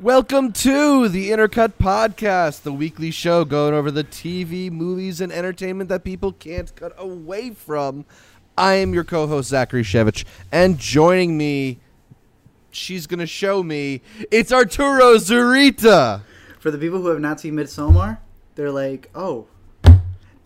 Welcome to the Intercut Podcast, the weekly show going over the TV, movies, and entertainment that people can't cut away from. I am your co host, Zachary Shevich, and joining me, she's going to show me, it's Arturo Zurita. For the people who have not seen Midsommar, they're like, oh,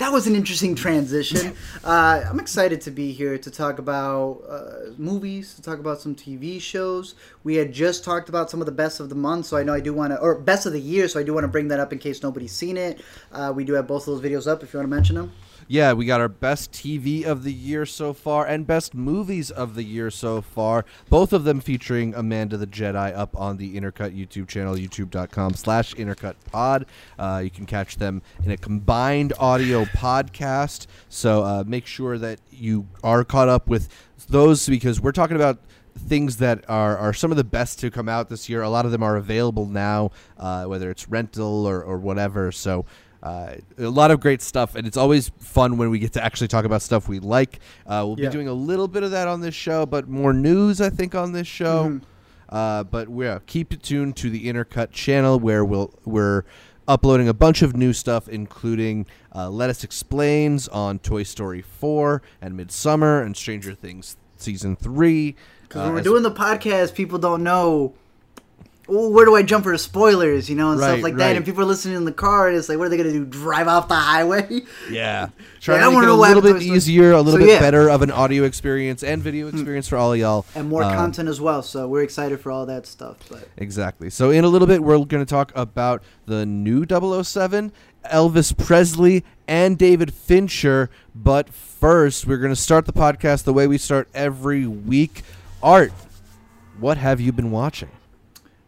that was an interesting transition. Uh, I'm excited to be here to talk about uh, movies, to talk about some TV shows. We had just talked about some of the best of the month, so I know I do want to, or best of the year, so I do want to bring that up in case nobody's seen it. Uh, we do have both of those videos up if you want to mention them. Yeah, we got our best TV of the year so far and best movies of the year so far. Both of them featuring Amanda the Jedi up on the Intercut YouTube channel, youtube.com slash intercutpod. Uh, you can catch them in a combined audio podcast. So uh, make sure that you are caught up with those because we're talking about things that are, are some of the best to come out this year. A lot of them are available now, uh, whether it's rental or, or whatever. So uh, a lot of great stuff, and it's always fun when we get to actually talk about stuff we like. Uh, we'll Yeah. be doing a little bit of that on this show, but more news, I think, on this show. Mhm. Uh, but yeah, keep it tuned to the Intercut channel where we'll we're uploading a bunch of new stuff, including uh, Let Us Explains on Toy Story 4 and Midsommar and Stranger Things season three. Because Uh, when we're doing the podcast, people don't know. Where do I jump for spoilers, you know, and Right, stuff like right. that. And people are listening in the car, and it's like, what are they going to do? Drive off the highway? Yeah. Trying to wanna make it a little bit to easier, a little So, bit yeah. Hmm. better of an audio experience and video experience for all of y'all. and more Um, content as well. So we're excited for all that stuff. But Exactly. So in a little bit, we're going to talk about the new 007, Elvis Presley, and David Fincher. But first, we're going to start the podcast the way we start every week. Art, what have you been watching?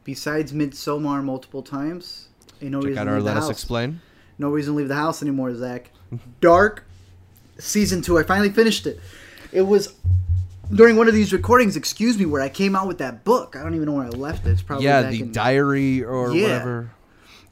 Besides Midsommar multiple times, ain't no Check reason out to our leave the Us house. Explain. No reason to leave the house anymore, Zach. Dark, season two. I finally finished it. It was during one of these recordings. Excuse me, where I came out with that book. I don't even know where I left it. It's probably yeah, back the in, diary or Yeah. whatever.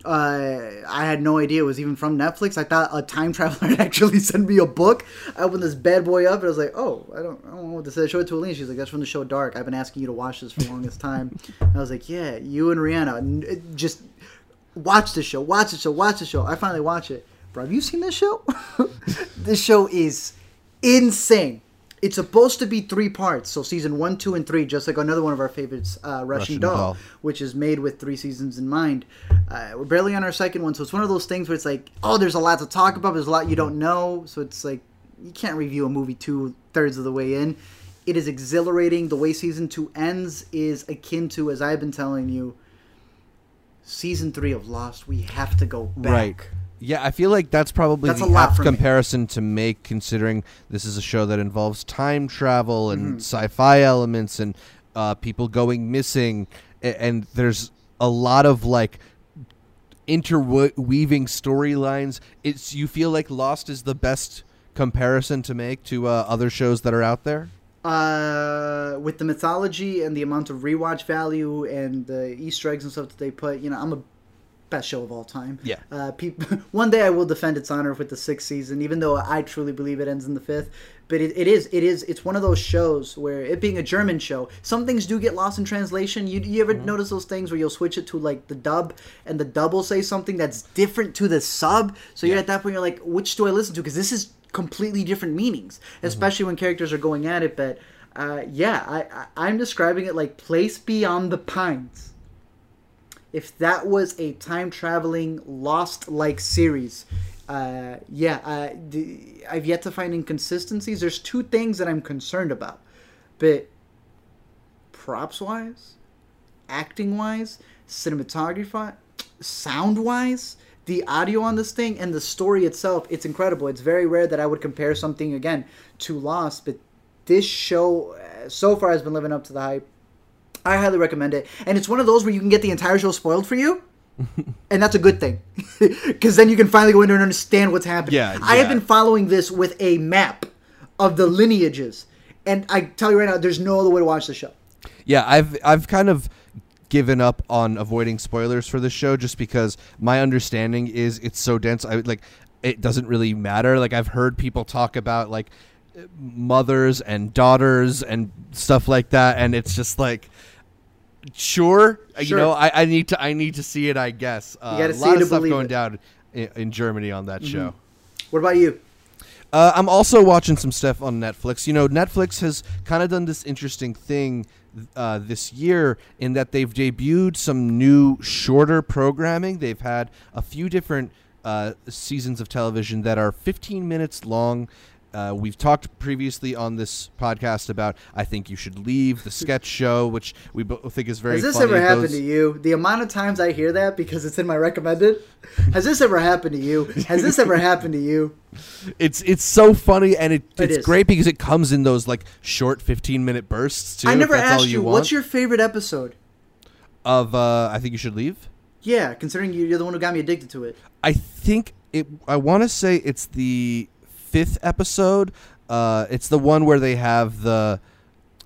Uh, I had no idea it was even from Netflix. I thought a time traveler had actually sent me a book. I opened this bad boy up and I was like, "Oh, I don't, I don't know what this is." I showed it to Aline. She's like, "That's from the show Dark." I've been asking you to watch this for the longest time. And I was like, "Yeah, you and Rihanna, just watch the show, watch the show, watch the show." I finally watch it. Bro, have you seen this show? this show is insane. It's supposed to be three parts, so season one, two, and three, just like another one of our favorites, uh, Russian, Russian Doll, Doll. which is made with three seasons in mind. Uh, we're barely on our second one, so it's one of those things where it's like, oh, there's a lot to talk about, there's a lot you don't know, so it's like you can't review a movie two thirds of the way in. It is exhilarating. The way season two ends is akin to, as I've been telling you, season three of Lost. We have to go back. Right. Yeah, I feel like that's probably That's the a lot apt for me. comparison to make, considering this is a show that involves time travel and Mm-hmm. sci-fi elements and uh, people going missing, a- and there's a lot of like interweaving storylines. It's you feel like Lost is the best comparison to make to uh, other shows that are out there. uh, with the mythology and the amount of rewatch value and the Easter eggs and stuff that they put, you know, I'm a best show of all time. Yeah. Uh, peop one day I will defend its honor with the sixth season, even though I truly believe it ends in the fifth. But it, it is, it is, it's one of those shows where it being a German show, some things do get lost in translation. You, you ever notice those things where you'll switch it to like the dub, and the dub will say something that's different to the sub. So you're at that point, you're like, which do I listen to? Because this is completely different meanings, especially when characters are going at it. But uh, yeah, I, I I'm describing it like Place Beyond the Pines if that was a time traveling lost like series uh, yeah uh, i've yet to find inconsistencies. There's two things that i'm concerned about. But props wise acting wise cinematography sound wise the audio on this thing and the story itself it's incredible. It's very rare that i would compare something again to lost but this show uh, so far has been living up to the hype I highly recommend it. And it's one of those where you can get the entire show spoiled for you. and that's a good thing. Because then you can finally go in there and understand what's happening. Yeah, I have been following this with a map of the lineages. And I tell you right now, there's no other way to watch the show. Yeah, I've I've kind of given up on avoiding spoilers for the show just because my understanding is it's so dense. I like it doesn't really matter. Like I've heard people talk about like mothers and daughters and stuff like that, and it's just like Sure, you know, I, I need to I need to see it. I guess uh, a lot of stuff going it. Mm-hmm. down in, in Germany on that show. What about you? Uh, I'm also watching some stuff on Netflix. You know, Netflix has kind of done this interesting thing uh, this year in that they've debuted some new shorter programming. They've had a few different uh, seasons of television that are 15 minutes long. Uh, we've talked previously on this podcast about I think you should leave the sketch show, which we both think is very. Has this funny. ever happened Those- to you? The amount of times I hear that because it's in my recommended. Has this ever happened to you? Has this ever happened to you? It's it's so funny and it, It it's is. great because it comes in those like short 15 minute bursts too. I never asked you, want. what's your favorite episode? of uh, I think you should leave. Yeah, considering you're the one who got me addicted to it. I think it. I want to say it's the fifth episode. Uh, it's the one where they have the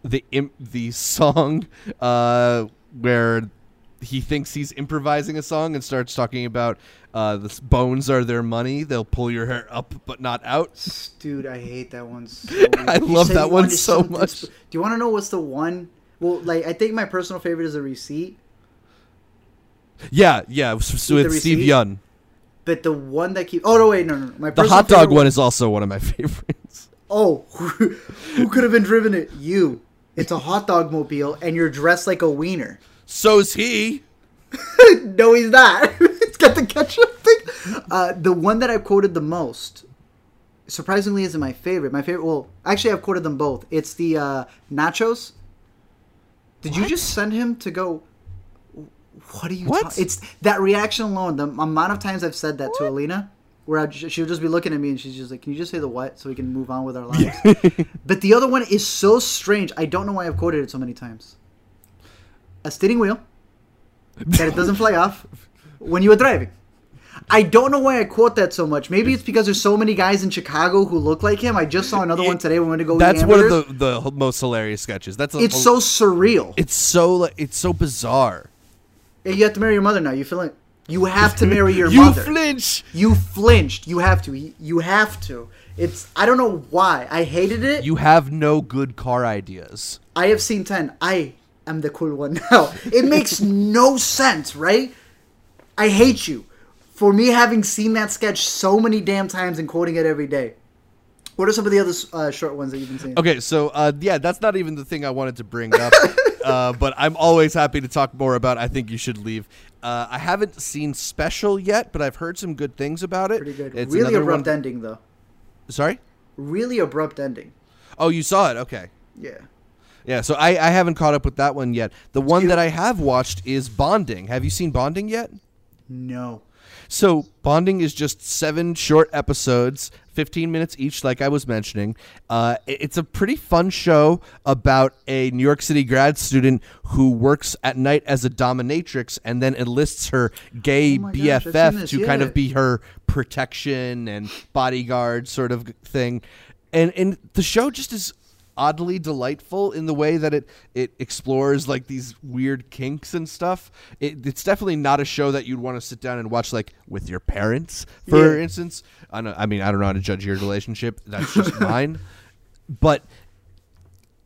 the imp, the song uh, where he thinks he's improvising a song and starts talking about uh, the bones are their money. They'll pull your hair up but not out. Dude, I hate that one so I. You love that one so much. sp- Do you want to know what's the one? Well, like I think my personal favorite is a receipt, Yeah, yeah. s- With Steve? Young, but the one that keeps Oh no, wait, no, no. no. My the hot dog one is also one of my favorites. Oh, who could have been driven it? You. It's a hot dog mobile, and you're dressed like a wiener. So's he. no, he's not. it's got the ketchup thing. Uh, the one that I've quoted the most, surprisingly, isn't my favorite. My favorite. Well, actually, I've quoted them both. It's the uh, nachos. Did you just send him to go? What are you? What? ta- it's that reaction alone. The amount of times I've said that to Alina, where I'd, she'll just be looking at me and she's just like, "Can you just say the what so we can move on with our lives?" but the other one is so strange. I don't know why I've quoted it so many times. A steering wheel that it doesn't fly off when you are driving. I don't know why I quote that so much. Maybe it's because there's so many guys in Chicago who look like him. I just saw another one today. We went to go. That's one of the the most hilarious sketches. That's a, It's so surreal. It's so it's so bizarre. You have to marry your mother now. You feel? You have to marry your you mother. flinch. you flinched. You have to. You have to. It's. I don't know why. I hated it. You have no good car ideas. I have seen ten. I am the cool one now. It makes no sense, right? I hate you for me having seen that sketch so many damn times and quoting it every day. What are some of the other uh, short ones that you've been seeing? Okay, so uh, yeah, that's not even the thing I wanted to bring up. uh, but I'm always happy to talk more about. I think you should leave. Uh, I haven't seen Special yet, but I've heard some good things about it. Pretty good. It's really abrupt one- ending though. Sorry. Really abrupt ending. Oh, you saw it. Okay. Yeah. Yeah, so I, I haven't caught up with that one yet. The one that I have watched is Bonding. Have you seen Bonding yet? No. So, Bonding is just seven short episodes, 15 minutes each, like I was mentioning. Uh, it's a pretty fun show about a New York City grad student who works at night as a dominatrix and then enlists her gay Oh gosh, BFF this, to kind of be her protection and bodyguard sort of thing. And, and the show just is oddly delightful in the way that it it explores like these weird kinks and stuff. It, it's definitely not a show that you'd want to sit down and watch like with your parents, for Yeah. instance. I know, I mean, I don't know how to judge your relationship. That's just mine. But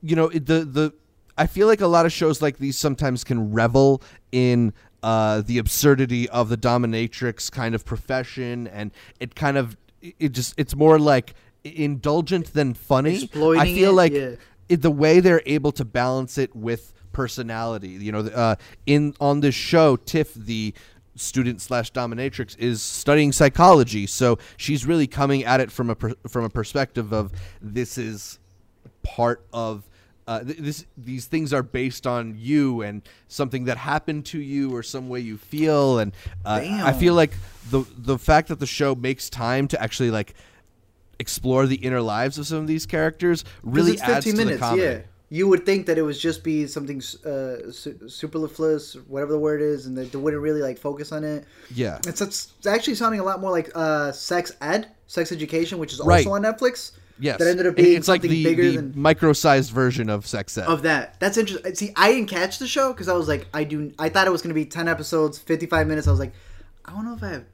you know, it, the the I feel like a lot of shows like these sometimes can revel in uh, the absurdity of the dominatrix kind of profession, and it kind of it just it's more like indulgent than funny. I feel it, like yeah. it, the way they're able to balance it with personality. You know, uh, in on this show, Tiff the student slash dominatrix is studying psychology, so she's really coming at it from a per, from a perspective of this is part of. Uh, th- this these things are based on you and something that happened to you or some way you feel and uh, I feel like the the fact that the show makes time to actually like explore the inner lives of some of these characters really it's adds 15 to minutes, the comedy. yeah. You would think that it was just be something uh, su- superfluous, whatever the word is, and that they wouldn't really like focus on it. Yeah. It's, it's actually sounding a lot more like uh, sex ed, sex education, which is Right. also on Netflix. Yes. That ended up being it's like something the, bigger the than micro-sized version of Sex Ed. of that. That's interesting. See, I didn't catch the show because I was like, I do. I thought it was going to be ten episodes, fifty-five minutes. I was like, I don't know if I have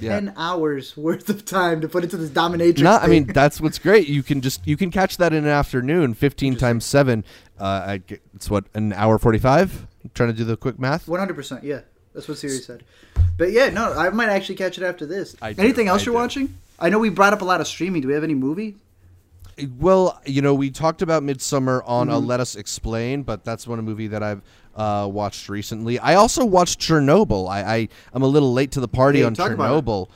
Yeah. ten hours worth of time to put into this dominatrix. Not, I mean, that's what's great. You can just you can catch that in an afternoon. Fifteen times seven, uh, I get, it's what an hour forty-five. Trying to do the quick math. One hundred percent. Yeah, that's what Siri said. But yeah, no, I might actually catch it after this. I do, Anything else I you're do. watching? I know we brought up a lot of streaming. Do we have any movie? Well, you know, we talked about Midsommar on Mm-hmm. a Let Us Explain, but that's one movie that I've uh, watched recently. I also watched Chernobyl. I, I I'm a little late to the party on. Chernobyl.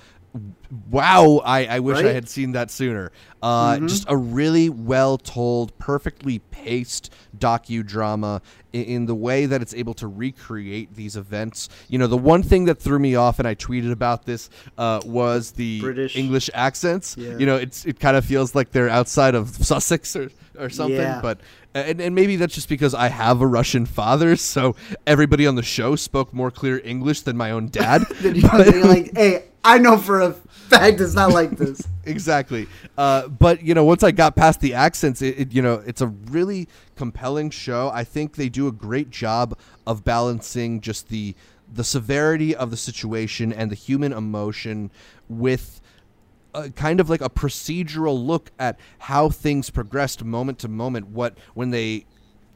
Wow, I, I wish I Right? Mm-hmm. had seen that sooner. Uh, Just a really well told, perfectly paced docudrama in, in the way that it's able to recreate these events. You know, the one thing that threw me off, and I tweeted about this, uh, was the British. English accents. Yeah. You know, it's it kind of feels like they're outside of Sussex or, or something. Yeah. But and, and maybe that's just because I have a Russian father, so everybody on the show spoke more clear English than my own dad. Then you're like, hey, I know for a fact it's not like this. exactly. Uh, but you know, once I got past the accents, it, it you know, it's a really compelling show. I think they do a great job of balancing just the the severity of the situation and the human emotion with a, kind of like a procedural look at how things progressed moment to moment. What when they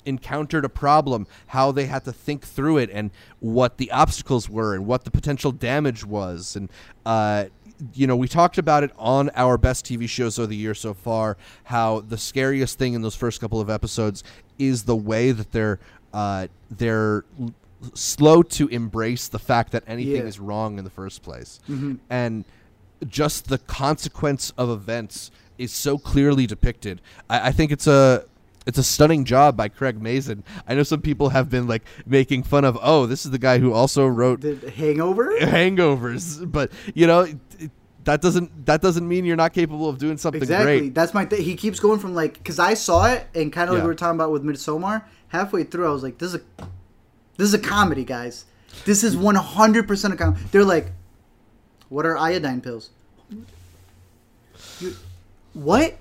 encountered a problem, how they had to think through it, and what the obstacles were, and what the potential damage was, and uh, you know, we talked about it on our best TV shows of the year so far. How the scariest thing in those first couple of episodes is the way that they're uh, they're slow to embrace the fact that anything Yeah. is wrong in the first place, and just the consequence of events is so clearly depicted. I, I think it's a it's a stunning job by Craig Mazin. I know some people have been like making fun of, oh, this is the guy who also wrote The Hangover. Hangovers, but you know it- it- that doesn't that doesn't mean you're not capable of doing something Exactly. great. That's my thing. He keeps going from like, because I saw it and kind of like we were talking about with Midsommar. Halfway through, I was like, this is a, this is a comedy, guys. This is one hundred percent a comedy. They're like, what are iodine pills? You, what?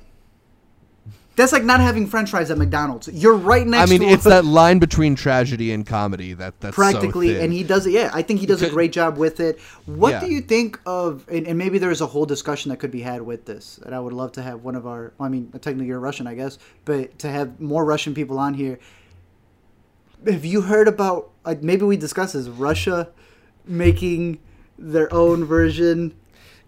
That's like not having French fries at McDonald's. You're right next. I mean, to it's a- that line between tragedy and comedy that that's so practically thin. and he does it yeah i think he does a great job with it what Yeah. do you think of and, and maybe there's a whole discussion that could be had with this and i would love to have one of our well, i mean technically you're russian i guess but to have more russian people on here have you heard about like maybe we discuss this russia making their own version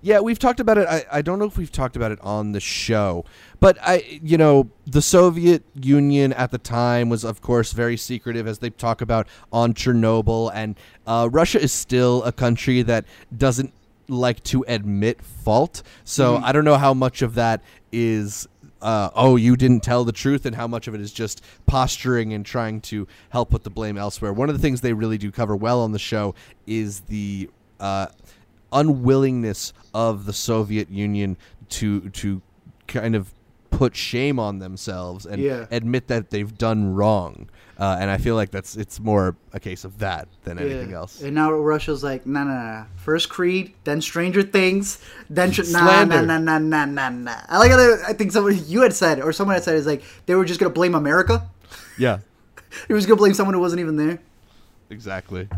Yeah, we've talked about it. I, I don't know if we've talked about it on the show, but I, you know, the Soviet Union at the time was, of course, very secretive, as they talk about on Chernobyl, and uh, Russia is still a country that doesn't like to admit fault. So I don't know how much of that is. Uh, oh, you didn't tell the truth, and how much of it is just posturing and trying to help put the blame elsewhere. One of the things they really do cover well on the show is the uh, unwillingness of the Soviet Union to to kind of put shame on themselves and Yeah. admit that they've done wrong. Uh, and I feel like that's it's more a case of that than anything else. And now Russia's like, no, no, no. First Creed, then Stranger Things, then tr- nah, nah, nah, nah, nah, nah, nah. I like how I think someone you had said or someone had said is like they were just gonna blame America. Yeah, They were just gonna blame someone who wasn't even there. exactly.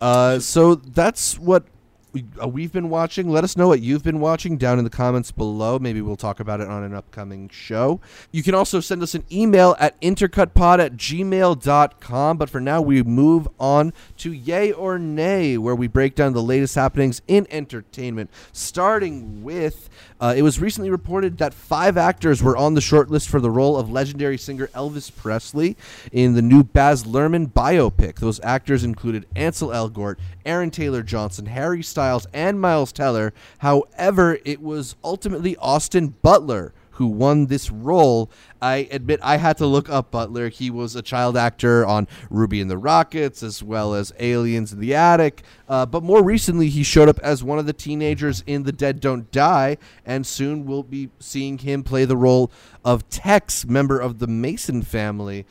Uh, so that's what we've been watching. Let us know what you've been watching down in the comments below. Maybe we'll talk about it on an upcoming show. You can also send us an email at intercutpod at gmail.com. But for now, we move on to Yay or Nay, where we break down the latest happenings in entertainment. Starting with, uh, it was recently reported that five actors were on the shortlist for the role of legendary singer Elvis Presley in the new Baz Luhrmann biopic. Those actors included Ansel Elgort, Aaron Taylor Johnson, Harry Styles, and Miles Teller. However, it was ultimately Austin Butler who won this role. I admit I had to look up Butler. He was a child actor on Ruby and the Rockets as well as Aliens in the Attic. Uh, but more recently, he showed up as one of the teenagers in The Dead Don't Die, and soon we'll be seeing him play the role of Tex, member of the Mason family.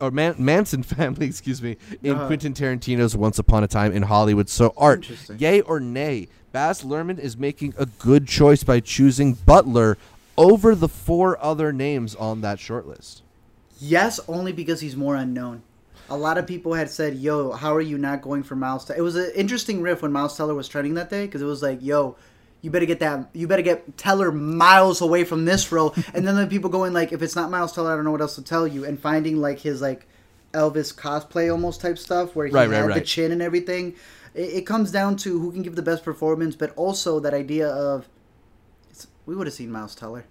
Or Man- Manson family, excuse me, in Uh-huh. Quentin Tarantino's Once Upon a Time in Hollywood. So, Art, yay or nay, Baz Luhrmann is making a good choice by choosing Butler over the four other names on that shortlist. Yes, only because he's more unknown. A lot of people had said, "Yo, how are you not going for Miles?" Teller? It was an interesting riff when Miles Teller was trending that day because it was like, "Yo, you better get that. You better get Teller miles away from this role." and then the people going like, "If it's not Miles Teller, I don't know what else to tell you." And finding like his like Elvis cosplay almost type stuff where he Right, right, had the right. chin and everything. It, it comes down to who can give the best performance, but also that idea of it's, we would have seen Miles Teller.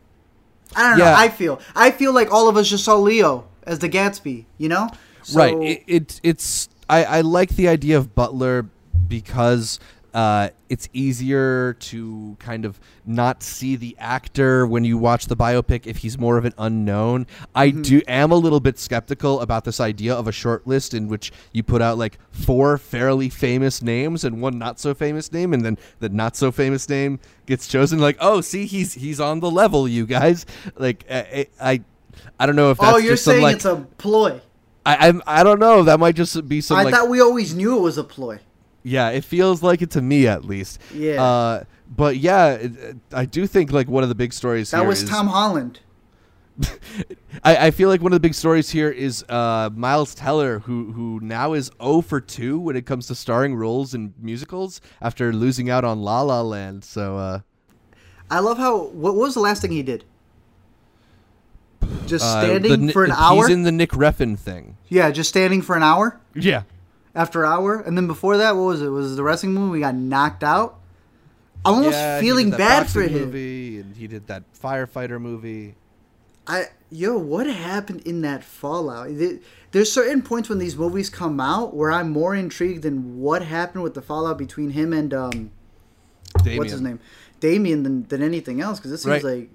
I don't know. I feel I feel like all of us just saw Leo as the Gatsby. You know, right. So- It, it it's I, I like the idea of Butler because uh, it's easier to kind of not see the actor when you watch the biopic if he's more of an unknown. I Mm-hmm. do am a little bit skeptical about this idea of a short list in which you put out like four fairly famous names and one not so famous name, and then the not so famous name gets chosen. Like, oh, see, he's he's on the level, you guys. Like, I I, I don't know if that's oh, you're just some, saying like, it's a ploy. I, I'm I don't know. That might just be some I like thought we always knew it was a ploy. Yeah. It feels like it to me at least. Yeah. Uh, but yeah, it, I do think like one of the big stories That was is- Tom Holland. I, I feel like one of the big stories here is uh, Miles Teller, who who now is 0 for 2 when it comes to starring roles in musicals after losing out on La La Land. So uh, I love how. What was the last thing he did? Just uh, standing the for an hour. He's in the Nick Refn thing. yeah, just standing for an hour Yeah. After hour, and then before that, what was it? Was it the wrestling movie? We got knocked out. I'm almost Yeah, feeling bad for him. Movie, and he did that firefighter movie. I yo, what happened in that Fallout? There's certain points when these movies come out where I'm more intrigued than what happened with the Fallout between him and um, Damien. what's his name, Damien, than than anything else. Because it seems Right. like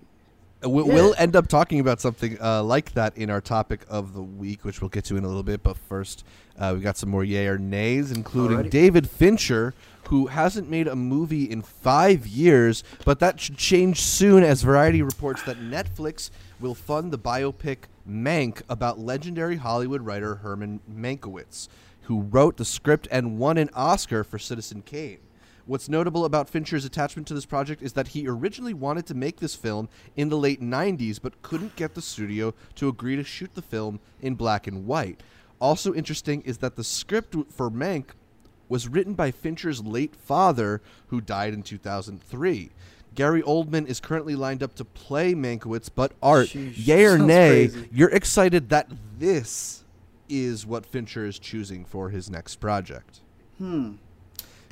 we- Yeah. We'll end up talking about something uh, like that in our topic of the week, which we'll get to in a little bit. But first, uh, we got some more yay or nays, including Alrighty. David Fincher, who hasn't made a movie in five years, but that should change soon as Variety reports that Netflix will fund the biopic Mank about legendary Hollywood writer Herman Mankiewicz, who wrote the script and won an Oscar for Citizen Kane. What's notable about Fincher's attachment to this project is that he originally wanted to make this film in the late 90s, but couldn't get the studio to agree to shoot the film in black and white. Also interesting is that the script for Mank was written by Fincher's late father, who died in 2003. Gary Oldman is currently lined up to play Mankiewicz, but Art, Sheesh, yay or nay, crazy. you're excited that this is what Fincher is choosing for his next project. as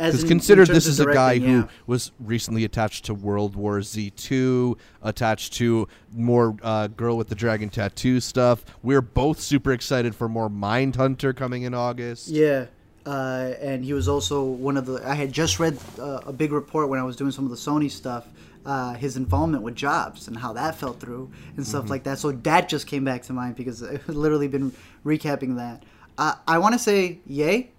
Because consider this is a guy directing, who was recently attached to World War Z two, attached to more uh, Girl with the Dragon Tattoo stuff. We're both super excited for more Mindhunter coming in August. Yeah, uh, and he was also one of the. I had just read uh, a big report when I was doing some of the Sony stuff. Uh, his involvement with Jobs and how that fell through and stuff Mm-hmm. like that. So that just came back to mind because I've literally been recapping that. Uh, I want to say yay,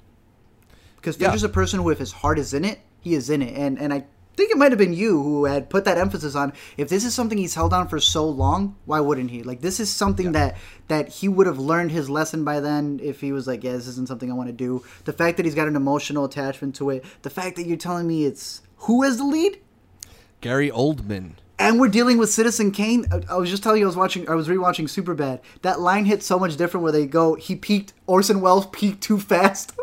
because Yeah. Fincher's a person who, if his heart is in it, he is in it. And and I think it might have been you who had put that emphasis on. If this is something he's held on for so long, why wouldn't he? Like this is something that that he would have learned his lesson by then if he was like, yeah, this isn't something I want to do. The fact that he's got an emotional attachment to it, the fact that you're telling me it's who as the lead. Gary Oldman. And we're dealing with Citizen Kane. I, I was just telling you, I was watching, I was rewatching Superbad. That line hits so much different where they go, he peaked, Orson Welles peaked too fast.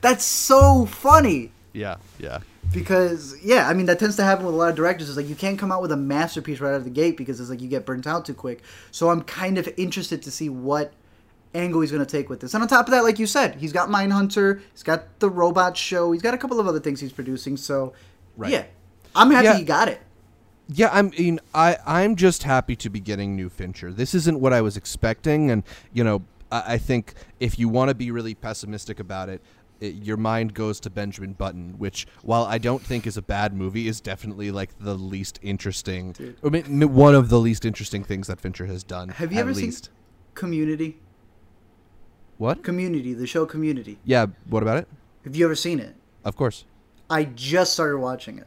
That's so funny Yeah, yeah. because yeah, I mean that tends to happen with a lot of directors. Is like you can't come out with a masterpiece right out of the gate because it's like you get burnt out too quick. So I'm kind of interested to see what angle he's going to take with this. And on top of that, like you said, he's got Mindhunter, he's got the Robot Show, he's got a couple of other things he's producing. So Right. yeah, I'm happy Yeah. he got it. Yeah, I mean, I I'm just happy to be getting new Fincher. This isn't what I was expecting, and you know, I, I think if you want to be really pessimistic about it, it, your mind goes to Benjamin Button, which, while I don't think is a bad movie, is definitely like the least interesting. I mean, one of the least interesting things that Fincher has done. Have you at ever least. seen Community? what? Community, the show Community. Yeah. What about it? Have you ever seen it? Of course. I just started watching it.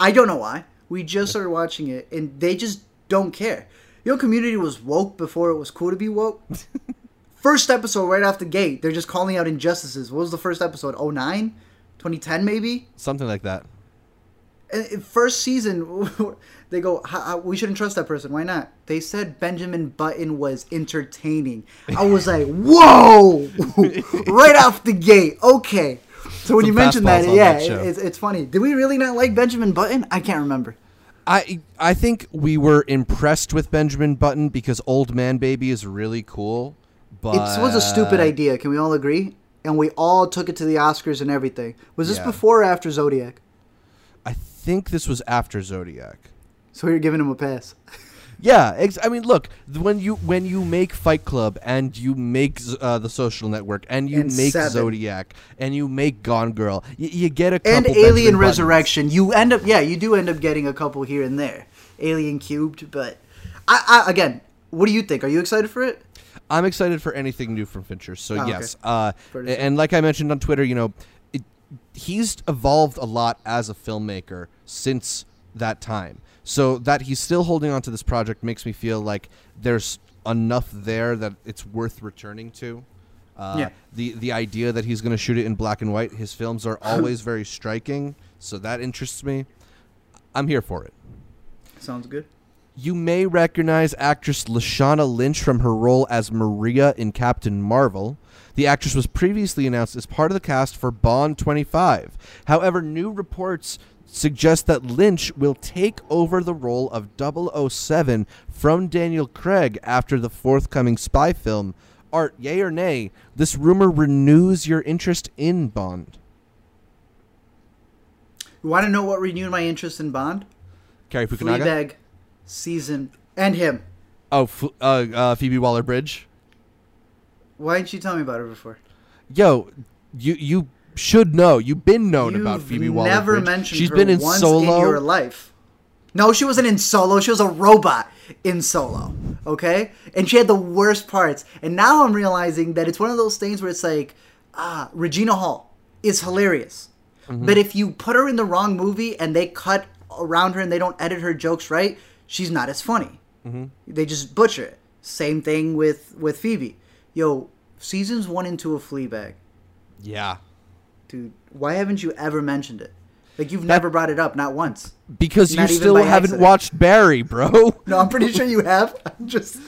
I don't know why. We just started watching it, and they just don't care. You know, Community was woke before it was cool to be woke. first episode, right off the gate, they're just calling out injustices. What was the first episode? 09? 2010, maybe? Something like that. And first season, they go, "How- how- we shouldn't trust that person. Why not? They said Benjamin Button was entertaining. I was like, whoa! right off the gate. Okay. So when Some you mentioned that, yeah, that it, it's, it's funny. Did we really not like Benjamin Button? I can't remember. I I think we were impressed with Benjamin Button because Old Man Baby is really cool, But it was a stupid idea. Can we all agree? And we all took it to the Oscars and everything. Was this Yeah. before or after Zodiac? I think this was after Zodiac. So you're giving him a pass. Yeah, ex- I mean, look, when you when you make Fight Club and you make uh, the Social Network and you And make Seven. Zodiac and you make Gone Girl, y- you get a couple and Alien Buttons. Resurrection. You end up, yeah, you do end up getting a couple here and there. Alien Cubed, but I, I again, what do you think? Are you excited for it? I'm excited for anything new from Fincher. So Oh, okay. yes, uh, Fair and like I mentioned on Twitter, you know, it, he's evolved a lot as a filmmaker since that time. So that he's still holding on to this project makes me feel like there's enough there that it's worth returning to. Uh, Yeah. The the idea that he's going to shoot it in black and white. His films are always very striking, so that interests me. I'm here for it. Sounds good. You may recognize actress Lashana Lynch from her role as Maria in Captain Marvel. The actress was previously announced as part of the cast for Bond 25. However, new reports suggest that Lynch will take over the role of 007 from Daniel Craig after the forthcoming spy film. Art, yay or nay, this rumor renews your interest in Bond. You want to know what renewed my interest in Bond? Cary Fukunaga? Fleabag season and him. Oh, uh, uh, Phoebe Waller-Bridge? Why didn't you tell me about her before? Yo, you you should know. You've been known You've about Phoebe Waller-Bridge. mentioned She's her been in once Solo. in your life. No, she wasn't in Solo. She was a robot in Solo. Okay, and she had the worst parts. And now I'm realizing that it's one of those things where it's like, ah, Regina Hall is hilarious, Mm-hmm. but if you put her in the wrong movie and they cut around her and they don't edit her jokes right, she's not as funny. Mm-hmm. They just butcher it. Same thing with with Phoebe. Yo, seasons one and two of Fleabag yeah, dude why haven't you ever mentioned it like you've never brought it up not once because Not you still haven't accident. watched Barry, bro. no i'm pretty sure you have i'm just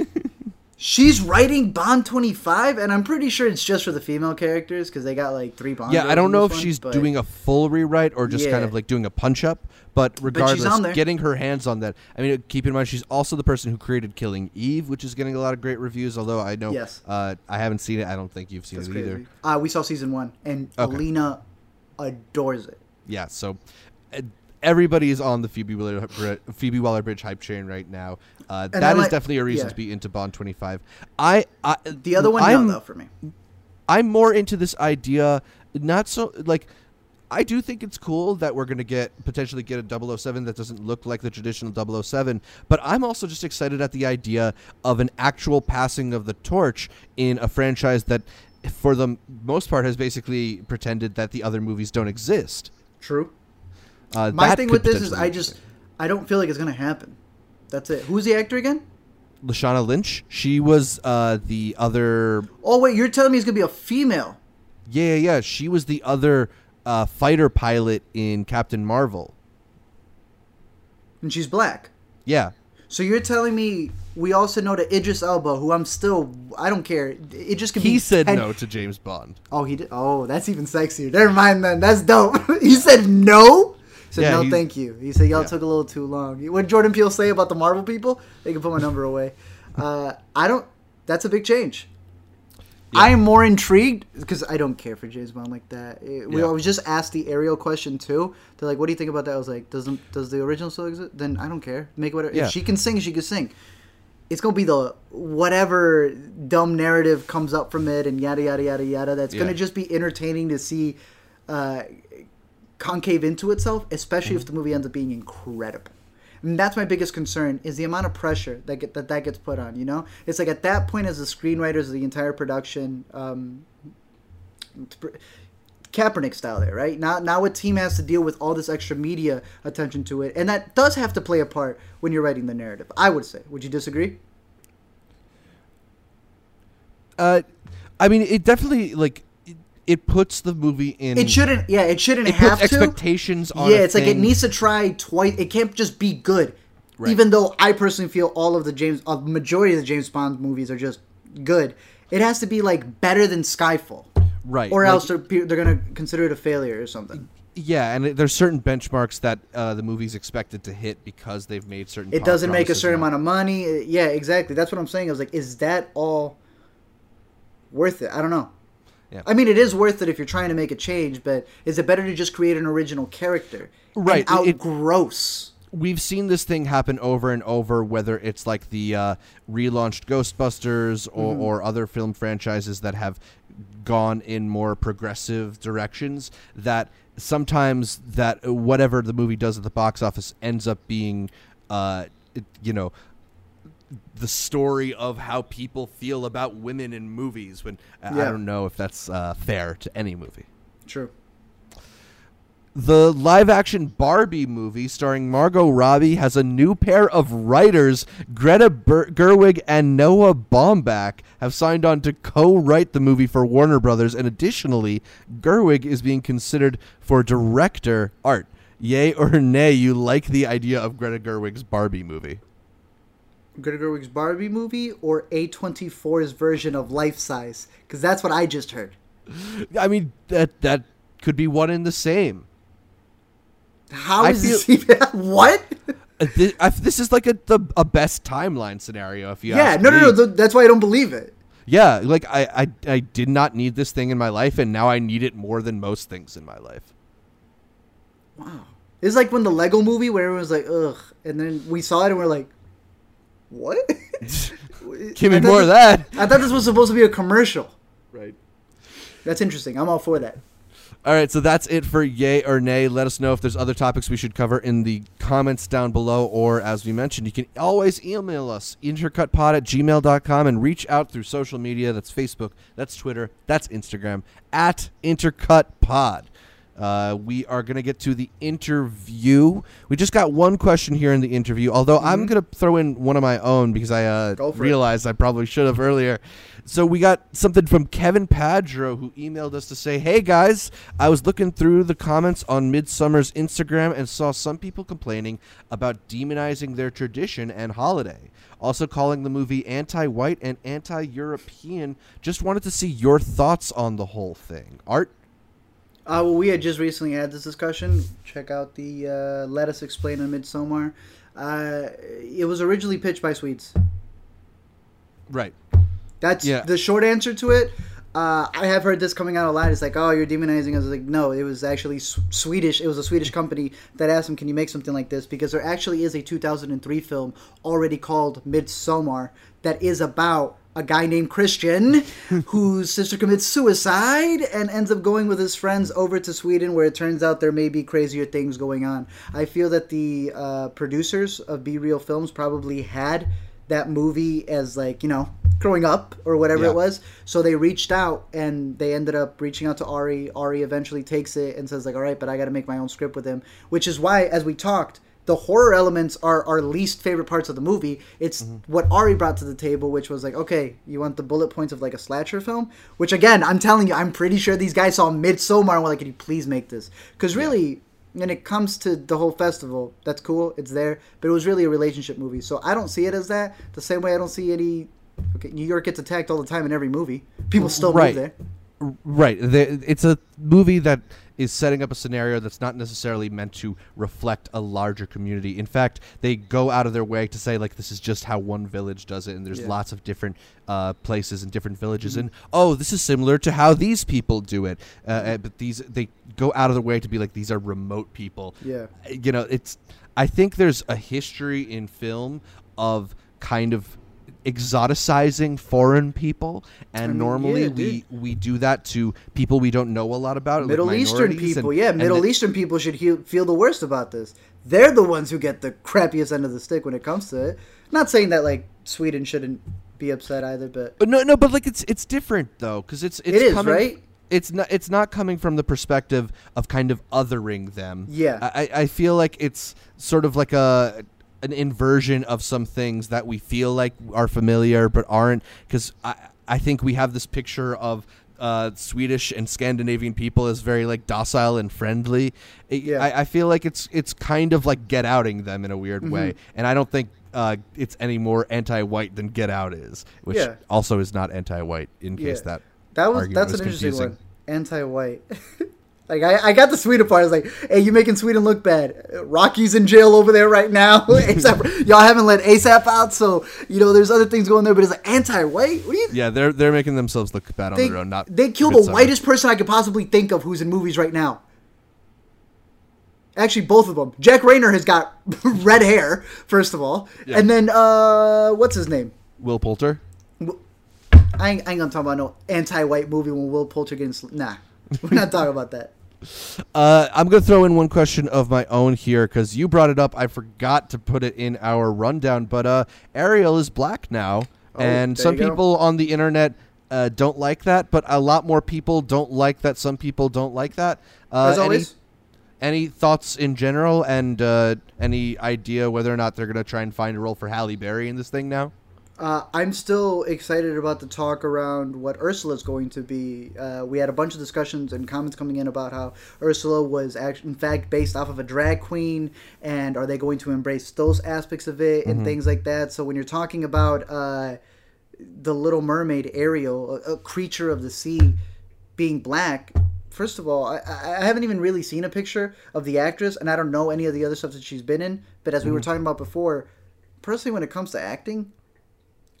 she's writing bond 25 and i'm pretty sure it's just for the female characters because they got like three bond yeah, I don't know if one, she's but- doing a full rewrite or just kind of like doing a punch up. But regardless, there. getting her hands on that. I mean, keep in mind she's also the person who created Killing Eve, which is getting a lot of great reviews. Although I know, Yes. uh, I haven't seen it. I don't think you've seen That's it crazy. either. Uh, we saw season one and Okay. alina adores it Yeah, so uh, everybody is on the Phoebe Waller Phoebe Waller Bridge hype train right now. Uh, that is like- definitely a reason yeah. to be into Bond 25. I, I the other one I'm, no though for me I'm more into this idea, not so like. I do think it's cool that we're going to get potentially get a 007 that doesn't look like the traditional 007, but I'm also just excited at the idea of an actual passing of the torch in a franchise that for the most part has basically pretended that the other movies don't exist. true Uh, my thing with this is i just i don't feel like it's gonna happen that's it who's the actor again Lashana Lynch. She was uh, the other. oh wait you're telling me it's gonna be a female Yeah, yeah, yeah. She was the other uh, fighter pilot in Captain Marvel. and she's black Yeah, So you're telling me we also know that Idris Elba, who I'm still, I don't care. It just could be. he said 10 no to James Bond. Oh, he did. Oh, that's even sexier. Never mind then. That's dope. he said no. He said Yeah, no, he- thank you. He said y'all Yeah. took a little too long. What did Jordan Peele say about the Marvel people? They can put my number away. Uh, I don't. That's a big change. Yeah. I am more intrigued because I don't care for James Bond like that. It- we Yeah. I was just asked the Ariel question too. They're like, "What do you think about that?" I was like, "Doesn't does the original still exist?" Then I don't care. Make whatever. Yeah. If she can sing, she can sing. It's gonna be the whatever dumb narrative comes up from it and yada yada yada yada. That's gonna just be entertaining to see uh, concave into itself, especially if the movie ends up being incredible. And that's my biggest concern is the amount of pressure that get, that that gets put on. You know, it's like at that point, as the screenwriters of the entire production, um, Kaepernick style there, right? Now, now a team has to deal with all this extra media attention to it, and that does have to play a part when you're writing the narrative. I would say. Would you disagree? Uh, I mean, it definitely like it, puts the movie in. It shouldn't. Yeah, it shouldn't It have puts to. expectations on. yeah, it's like it needs to try twice. It can't just be good. Right. Even though I personally feel all of the James, a majority of the James Bond movies are just good, it has to be like better than Skyfall, right, or like, else they're, they're gonna consider it a failure or something. Yeah, and it, there's certain benchmarks that uh, the movie's expected to hit because they've made certain. It doesn't make a certain amount of money. Uh, Yeah, exactly. That's what I'm saying. I was like, is that all worth it. I don't know. Yeah. I mean, it is worth it if you're trying to make a change, but is it better to just create an original character? Right, And it- outgross. we've seen this thing happen over and over, whether it's like the uh, relaunched Ghostbusters or, Mm-hmm. or other film franchises that have gone in more progressive directions. That sometimes that whatever the movie does at the box office ends up being, uh, it, you know. The story of how people feel about women in movies. When I- I don't know if that's uh, fair to any movie. True. The live action Barbie movie starring Margot Robbie has a new pair of writers. Greta Ber- Gerwig and Noah Baumbach have signed on to co write the movie for Warner Brothers, and additionally, Gerwig is being considered for director art. Yay or nay, you like the idea of Greta Gerwig's Barbie movie? Greta Gerwig's Barbie movie or A24's version of Life Size? Because that's what I just heard. I mean, that, that could be one and the same. How I is this even. what? Uh, thi- I- this is like a, the, a best timeline scenario, if you Yeah, no, no, me. no. That's why I don't believe it. Yeah, like I, I I did not need this thing in my life and now I need it more than most things in my life. Wow. It's like when the Lego movie where everyone was like, ugh. And then we saw it and we're like, what? Give me I thought more of that. I thought this was supposed to be a commercial. Right. That's interesting. I'm all for that. All right, so that's it for yay or nay. Let us know if there's other topics we should cover in the comments down below, or as we mentioned, you can always email us, intercutpod at gmail.com, and reach out through social media. That's Facebook, that's Twitter, that's Instagram, at intercutpod. Uh, we are going to get to the interview. We just got one question here in the interview, although I'm going to throw in one of my own because I uh, for it. realized I probably should have earlier. So we got something from Kevin Padro who emailed us to say, "Hey guys, I was looking through the comments on Midsommar's Instagram and saw some people complaining about demonizing their tradition and holiday, also calling the movie anti-white and anti-European. Just wanted to see your thoughts on the whole thing. Art, Uh, well, we had just recently had this discussion. Check out the uh, Let Us Explain in Midsommar. Uh, it was originally pitched by Swedes. right? That's Yeah. the short answer to it. Uh, I have heard this coming out a lot. It's like, oh, you're demonizing us. Like, no, it was actually S- Swedish. It was a Swedish company that asked them, can you make something like this? Because there actually is a 2003 film already called Midsommar that is about a guy named Christian whose sister commits suicide and ends up going with his friends over to Sweden where it turns out there may be crazier things going on. I feel that the uh, producers of B-Reel Films probably had that movie as like, you know, growing up or whatever Yeah. it was. So they reached out and they ended up reaching out to Ari. Ari eventually takes it and says like, "All right, but I got to make my own script with him." Which is why, as we talked, the horror elements are our least favorite parts of the movie. It's mm-hmm. what Ari brought to the table, which was like, "Okay, you want the bullet points of like a slasher film?" Which again, I'm telling you, I'm pretty sure these guys saw Midsommar and were like, "Can you please make this?" Because really. When it comes to the whole festival, that's cool. It's there, but it was really a relationship movie. So I don't see it as that. The same way I don't see any Okay, New York gets attacked all the time in every movie. People still Right. move there. Right. It's a movie that is setting up a scenario that's not necessarily meant to reflect a larger community. In fact, they go out of their way to say like this is just how one village does it, and there's Yeah. lots of different uh, places and different villages, and oh, this is similar to how these people do it. Uh, uh, but these they go out of their way to be like these are remote people. Yeah. You know, it's. I think there's a history in film of kind of exoticizing foreign people and mean, normally yeah, we we do that to people we don't know a lot about like Middle Eastern people, and- yeah, Middle the- Eastern people should he- feel the worst about this. They're the ones who get the crappiest end of the stick when it comes to it. Not saying that like Sweden shouldn't be upset either, but But no, no, but like it's it's different though, because it's it's It is, coming, right? It's not it's not coming from the perspective of kind of othering them. Yeah. I I- I feel like it's sort of like a an inversion of some things that we feel like are familiar but aren't, because I I think we have this picture of. Uh, Swedish and Scandinavian people as very like docile and friendly. It- Yeah. I, I feel like it's it's kind of like get outing them in a weird Mm-hmm. way, and I don't think uh, it's any more anti-white than Get Out is, which Yeah. also is not anti-white. In case that that was that's was an interesting confusing. one. Anti-white. Like I, I got the Sweden part. I was like, hey, you making Sweden look bad? Rocky's in jail over there right now. ASAP, y'all haven't let ASAP out, so you know there's other things going there. But it's like anti-white. What do you? Yeah, they're they're making themselves look bad on their own. Not they killed the whitest person I could possibly think of who's in movies right now. Actually, both of them. Jack Reynor has got red hair, first of all, Yeah. and then uh, what's his name? Will Poulter. I ain't, I ain't gonna talk about no anti-white movie when Will Poulter gets nah. We're not talking about that. Uh, I'm going to throw in one question of my own here because you brought it up. I forgot to put it in our rundown, but uh, Ariel is black now, Oh, and some people on the internet uh, don't like that, but a lot more people don't like that. Some people don't like that. Uh, As always. Any, any thoughts in general, and uh, any idea whether or not they're going to try and find a role for Halle Berry in this thing now? Uh, I'm still excited about the talk around what Ursula's going to be. Uh, we had a bunch of discussions and comments coming in about how Ursula was act- in fact based off of a drag queen, and are they going to embrace those aspects of it and things like that. So when you're talking about uh, the Little Mermaid, Ariel, a, a creature of the sea, being black. First of all, I, I I haven't even really seen a picture of the actress, and I don't know any of the other stuff that she's been in. But as we were talking about before, personally, when it comes to acting,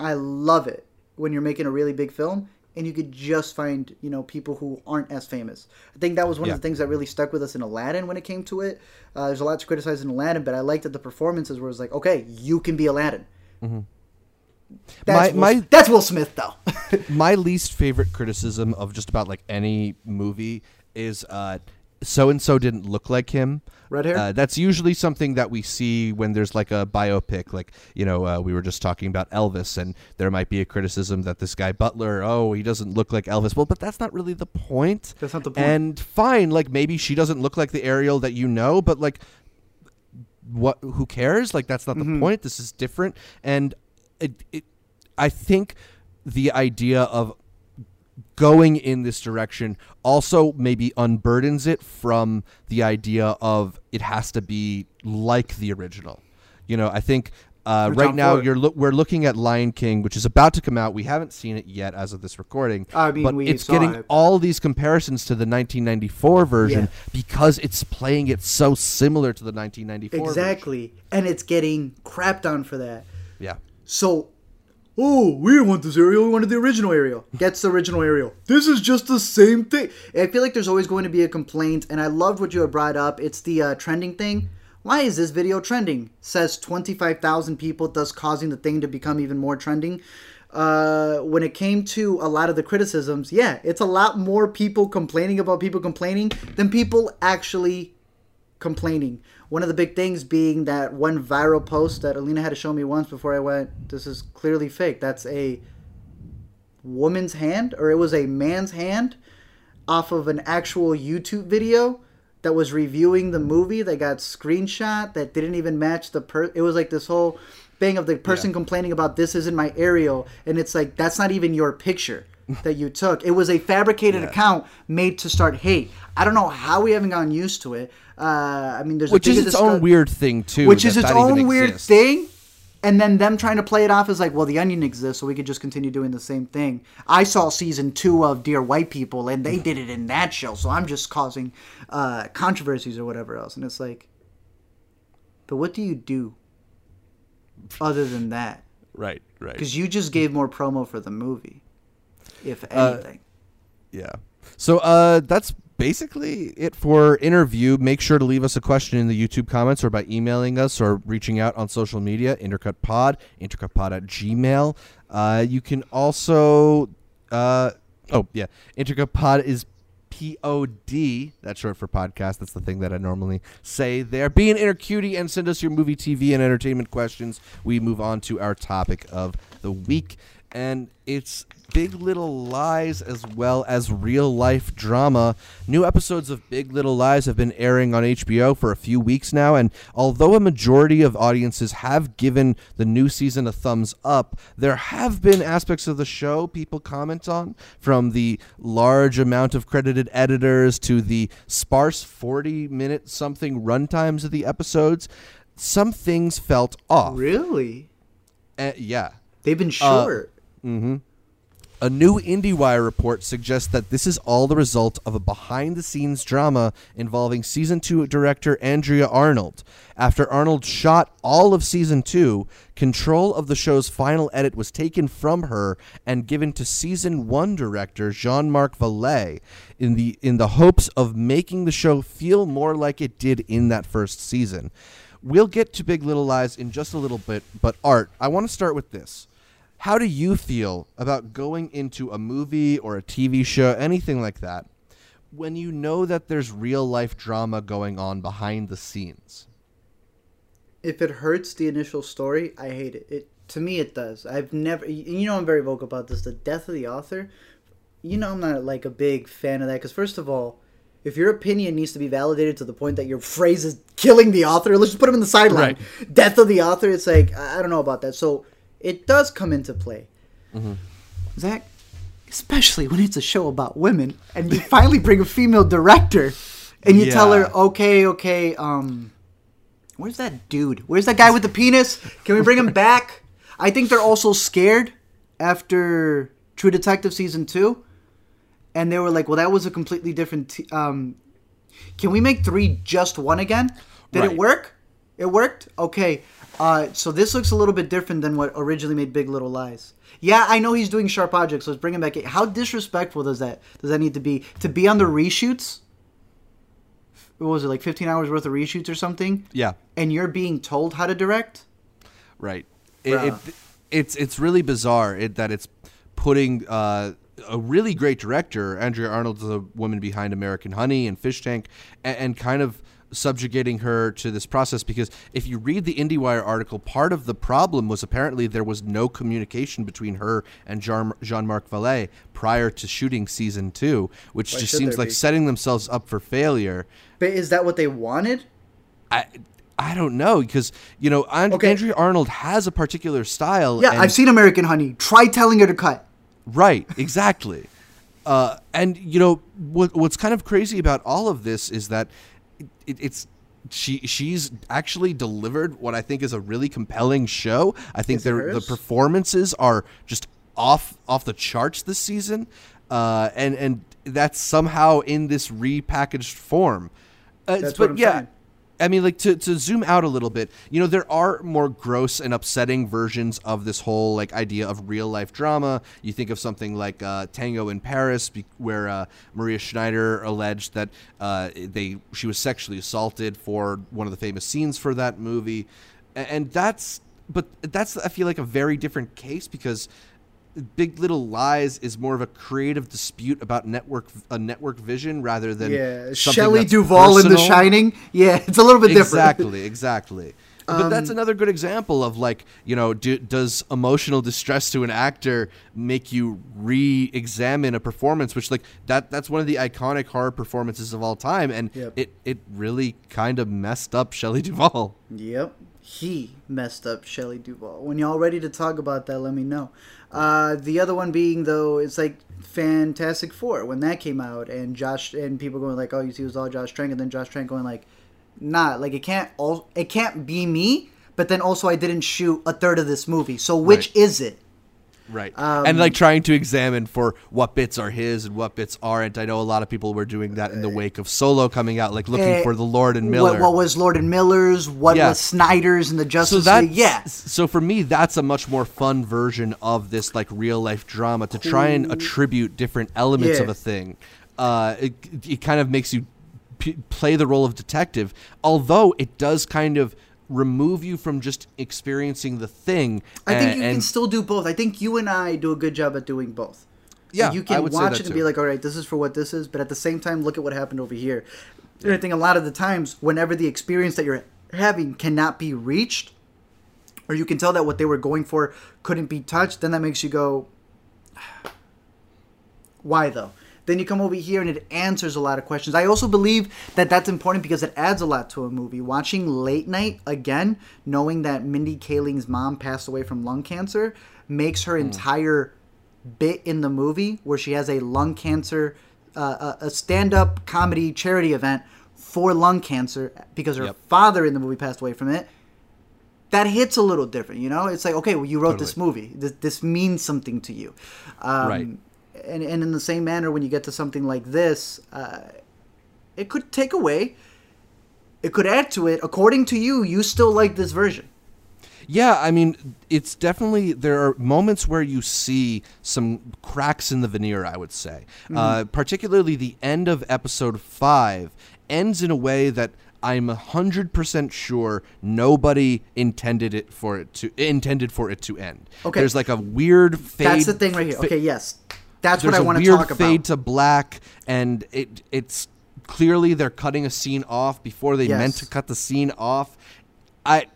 I love it when you're making a really big film and you could just find, you know, people who aren't as famous. I think that was one Yeah. of the things that really stuck with us in Aladdin when it came to it. Uh, there's a lot to criticize in Aladdin, but I liked that the performances were like, okay, you can be Aladdin. That's, Mm-hmm. My- Will, my- that's Will Smith, though. my least favorite criticism of just about like any movie is uh so and so didn't look like him. Red hair? Uh, that's usually something that we see when there's like a biopic. Like you know, uh, we were just talking about Elvis, and there might be a criticism that this guy Butler, oh, he doesn't look like Elvis. Well, but that's not really the point. That's not the point. And fine, like maybe she doesn't look like the Ariel that you know, but like what who cares like that's not Mm-hmm. the point this is different and it, it i think the idea of going in this direction also maybe unburdens it from the idea of it has to be like the original you know i think uh, right now you're loo- we're looking at Lion King, which is about to come out. We haven't seen it yet as of this recording, I mean, but it's getting it. all these comparisons to the 1994 version Yeah. because it's playing it so similar to the 1994 version. exactly. And it's getting crapped on for that. Yeah. So, oh, we didn't want this Ariel. We wanted the original Ariel. Gets the original Ariel. This is just the same thing. I feel like there's always going to be a complaint, and I loved what you had brought up. It's the uh, trending thing. Why is this video trending? Says 25,000 people, thus causing the thing to become even more trending. Uh, when it came to a lot of the criticisms, yeah, it's a lot more people complaining about people complaining than people actually complaining. One of the big things being that one viral post that Alina had to show me once before I went, this is clearly fake. That's a woman's hand, or it was a man's hand off of an actual YouTube video that was reviewing the movie that got screenshot that didn't even match the per. It was like this whole thing of the person Yeah. complaining about this isn't my Ariel and it's like that's not even your picture that you took. It was a fabricated Yeah. account made to start hate. I don't know how we haven't gotten used to it. Uh, I mean, there's a Which is its own weird thing too. which is its own weird exists. thing. And then them trying to play it off as like, well, the onion exists, so we could just continue doing the same thing. I saw season two of Dear White People, and they did it in that show, so I'm just causing uh, controversies or whatever else. And it's like, but what do you do other than that? Right, right. Because you just gave more promo for the movie, if Uh, anything. Yeah. So uh, that's basically it for interview. Make sure to leave us a question in the YouTube comments or by emailing us or reaching out on social media, intercutpod, intercutpod at gmail. Uh, you can also, uh, oh, yeah, intercutpod is P-O-D. That's short for podcast. That's the thing that I normally say there. Be an inner cutie and send us your movie, TV, and entertainment questions. We move on to our topic of the week. And it's Big Little Lies as well as real life drama. New episodes of Big Little Lies have been airing on HBO for a few weeks now, and although a majority of audiences have given the new season a thumbs up, there have been aspects of the show people comment on, from the large amount of credited editors to the sparse 40 minute something runtimes of the episodes. Some things felt off. Really? Uh, yeah. They've been short. Mm-hmm. A new IndieWire report suggests that this is all the result of a behind the scenes drama involving season 2 director Andrea Arnold. After Arnold shot all of season 2, control of the show's final edit was taken from her and given to season 1 director Jean-Marc Vallée in the in the hopes of making the show feel more like it did in that first season. We'll get to Big Little Lies in just a little bit, but Art, I want to start with this. How do you feel about going into a movie or a TV show, anything like that, when you know that there's real life drama going on behind the scenes? If it hurts the initial story, I hate it. It to me it does. I've never you know I'm very vocal about this. The death of the author. You know I'm not like a big fan of that because first of all, if your opinion needs to be validated to the point that your phrase is killing the author, let's just put him in the sideline. Right. Death of the author. It's like I I don't know about that. So it does come into play. Mm-hmm. Zach, especially when it's a show about women, and you finally bring a female director, and you tell her, okay, okay, um, where's that dude? Where's that guy with the penis? Can we bring him back? I think they're also scared after True Detective season two, and they were like, well, that was a completely different. T- um, can we make three just one again? Did Right. it work? It worked. Okay. Uh, so this looks a little bit different than what originally made Big Little Lies. Yeah, I know he's doing sharp objects. So let's bring him back. in. How disrespectful does that does that need to be to be on the reshoots? What was it like? Fifteen hours worth of reshoots or something? Yeah, And you're being told how to direct? right. It, it, it's it's really bizarre it, that it's putting uh, a really great director, Andrea Arnold, a woman behind American Honey and Fish Tank, and, and kind of subjugating her to this process because if you read the IndieWire article, part of the problem was apparently there was no communication between her and Jean- Jean-Marc Vallée prior to shooting season two, which Why just seems like be? setting themselves up for failure. But is that what they wanted? I I don't know because you know and- Okay. Andrea Arnold has a particular style. Yeah, and- I've seen American Honey. Try telling her to cut. Right, exactly. uh, and you know what? What's kind of crazy about all of this is that it, it's she she's actually delivered what I think is a really compelling show. I think the the performances are just off off the charts this season, uh, and and that's somehow in this repackaged form. Uh, That's but what I'm yeah, saying. I mean, like to, to zoom out a little bit, you know, there are more gross and upsetting versions of this whole like idea of real life drama. You think of something like uh, Tango in Paris, be- where uh, Maria Schneider alleged that uh, they she was sexually assaulted for one of the famous scenes for that movie, and that's but that's I feel like a very different case because Big Little Lies is more of a creative dispute about network a network vision rather than Yeah, Shelley Duvall in The. Shining. Yeah, it's a little bit different. Exactly, exactly. But Um, that's another good example of like, you know, do, does emotional distress to an actor make you re-examine a performance? Which like that that's one of the iconic horror performances of all time, and Yep. it it really kind of messed up Shelley Duvall. Yep. He messed up Shelley Duvall. When y'all ready to talk about that, let me know. Uh, the other one being though, it's like Fantastic Four when that came out, and Josh and people going like, "Oh, you see, it was all Josh Trank," and then Josh Trank going like, "Nah, like it can't all it can't be me." But then also, I didn't shoot a third of this movie, so which Right. is it? Right. Um, and like trying to examine for what bits are his and what bits aren't. I know a lot of people were doing that in the wake of Solo coming out, like looking Eh, for the Lord and Miller. What, what was Lord and Miller's? What Yeah. was Snyder's and the so Justice that League? Yeah. so for me that's a much more fun version of this like real life drama to try and attribute different elements of a thing uh it, it kind of makes you p- play the role of detective although it does kind of remove you from just experiencing the thing I think and- you can still do both. I think you and I do a good job at doing both. Yeah, Like, you can watch it and too. be like, all right, this is for what this is, but at the same time, look at what happened over here. And I think a lot of the times, whenever the experience that you're having cannot be reached, or you can tell that what they were going for couldn't be touched, then that makes you go, why though? Then you come over here and it answers a lot of questions. I also believe that that's important because it adds a lot to a movie. Watching Late Night again, knowing that Mindy Kaling's mom passed away from lung cancer, makes her entire bit in the movie where she has a lung cancer, uh, a, a stand-up comedy charity event for lung cancer because her Yep. father in the movie passed away from it. that hits a little different. You know, it's like okay, well, you wrote this movie. This, this means something to you, um, Right. And and in the same manner, when you get to something like this, uh, it could take away. It could add to it. According to you, you still like this version. Yeah, I mean, it's definitely there are moments where you see some cracks in the veneer. I would say, uh, particularly the end of episode five ends in a way that I'm hundred percent sure nobody intended it for it to intended for it to end. Okay. there's like a weird fade. That's the thing right here. Okay, yes, that's what I want to talk about. weird fade to black, and it it's clearly they're cutting a scene off before they meant to cut the scene off. I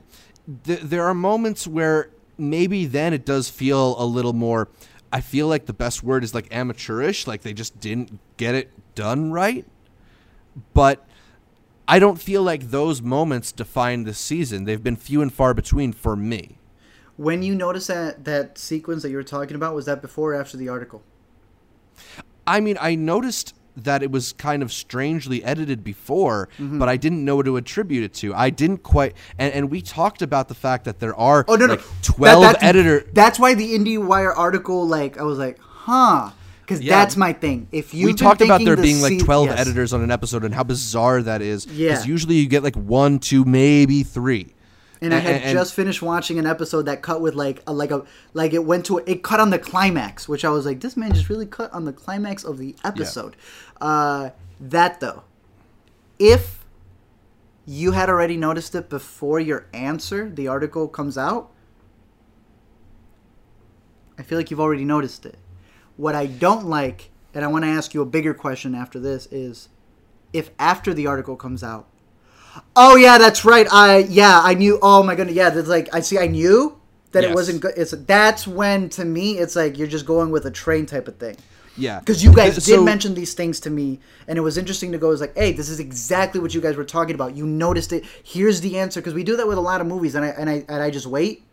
th- there are moments where maybe then it does feel a little more. I feel like the best word is like amateurish, like they just didn't get it done right. But I don't feel like those moments define this season. They've been few and far between for me. When you notice that that sequence that you were talking about, was that before or after the article? I mean, I noticed that it was kind of strangely edited before, Mm-hmm. but I didn't know what to attribute it to. I didn't quite, and, and we talked about the fact that there are Oh no, no, twelve That- that's- editor. That's why the IndieWire article, like, I was like, huh, because Yeah. that's my thing. If you we talked about there the being like twelve yes. editors on an episode and how bizarre that is. Yeah. usually you get like one, two, maybe three. And I had and- just finished watching an episode that cut with like a like a like it went to it cut on the climax, which I was like, this man just really cut on the climax of the episode. Uh, that though, if you had already noticed it before your answer, the article comes out. I feel like you've already noticed it. What I don't like, and I want to ask you a bigger question after this, is if after the article comes out, Oh yeah, that's right. I yeah, I knew. Oh my goodness, yeah. That's like I see. I knew that it wasn't good. It's that's when to me it's like you're just going with a train type of thing. Yeah, Because you guys So- did mention these things to me, and it was interesting to go. It's like, hey, this is exactly what you guys were talking about. You noticed it. Here's the answer. Because we do that with a lot of movies, and I and I and I just wait.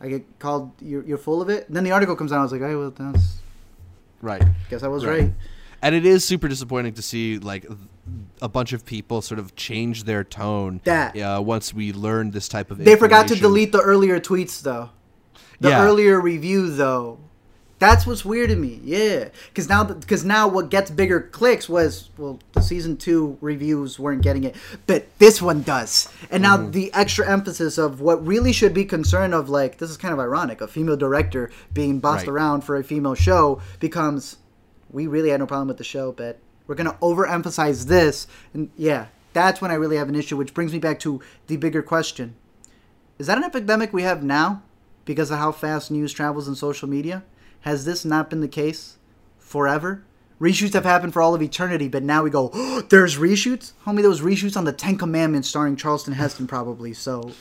I get called. You're, you're full of it. And then the article comes out. I was like, hey, well, that's. right. Guess I was Right. right. And it is super disappointing to see like a bunch of people sort of change their tone. That. uh, once we learn this type of They forgot to delete the earlier tweets though. The Yeah. earlier review though. That's what's weird to me. Yeah, because now because now what gets bigger clicks was well the season two reviews weren't getting it, but this one does. And now Mm-hmm. the extra emphasis of what really should be concern of like this is kind of ironic a female director being bossed Right. around for a female show becomes we really had no problem with the show, but we're gonna overemphasize this. And yeah, that's when I really have an issue. Which brings me back to the bigger question: Is that an epidemic we have now because of how fast news travels in social media? Has this not been the case forever? Reshoots have happened for all of eternity, but now we go, oh, there's reshoots? Homie, there was reshoots on the Ten Commandments starring Charlton Heston, probably. So,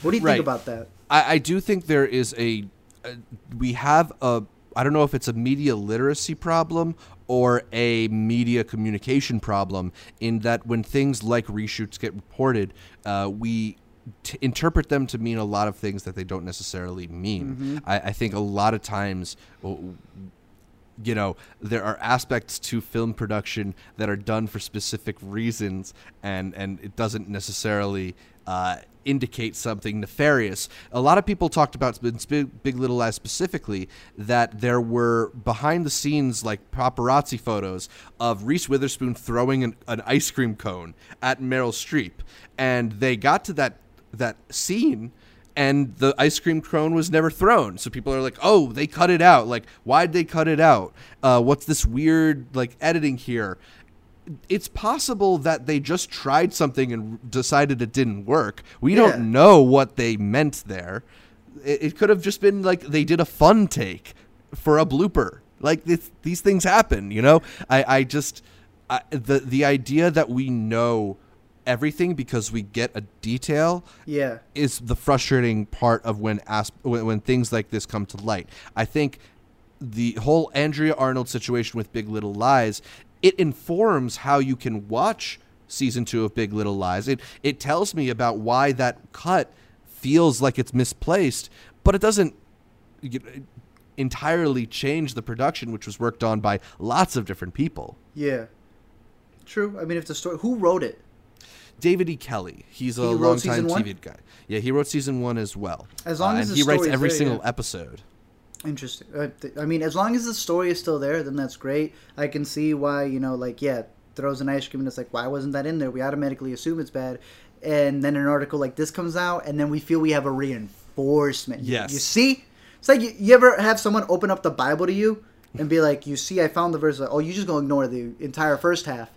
what do you Right. think about that? I, I do think there is a, a we have a I don't know if it's a media literacy problem or a media communication problem in that when things like reshoots get reported, uh, we t- interpret them to mean a lot of things that they don't necessarily mean. I, I think a lot of times. you know there are aspects to film production that are done for specific reasons and and it doesn't necessarily uh, indicate something nefarious a lot of people talked about Big, Big Little Lies specifically that there were behind the scenes like paparazzi photos of Reese Witherspoon throwing an, an ice cream cone at Meryl Streep and they got to that that scene and the ice cream cone was never thrown. So people are like, "Oh, they cut it out. Like, why'd they cut it out? Uh, what's this weird like editing here?" It's possible that they just tried something and decided it didn't work. We Yeah. don't know what they meant there. It, it could have just been like they did a fun take for a blooper. Like this, these things happen, you know. I, I just I, the the idea that we know everything because we get a detail Yeah. is the frustrating part of when asp- when, when things like this come to light. I think the whole Andrea Arnold situation with Big Little Lies it informs how you can watch season 2 of Big Little Lies. It it tells me about why that cut feels like it's misplaced, but it doesn't entirely change the production which was worked on by lots of different people. Yeah. True. I mean, if the story, who wrote it? David E. Kelley. He's a He longtime? TV guy. Yeah, he wrote season one as well. As long Uh, as and he writes every there, single yeah. episode. Interesting. Uh, th- I mean, as long as the story is still there, then that's great. I can see why you know, like, yeah, throws an ice cream and it's like, why wasn't that in there? We automatically assume it's bad, and then an article like this comes out, and then we feel we have a reinforcement. You- Yes. You see, it's like you, you ever have someone open up the Bible to you and be like, "You see, I found the verse." Like, oh, you just gonna ignore the entire first half,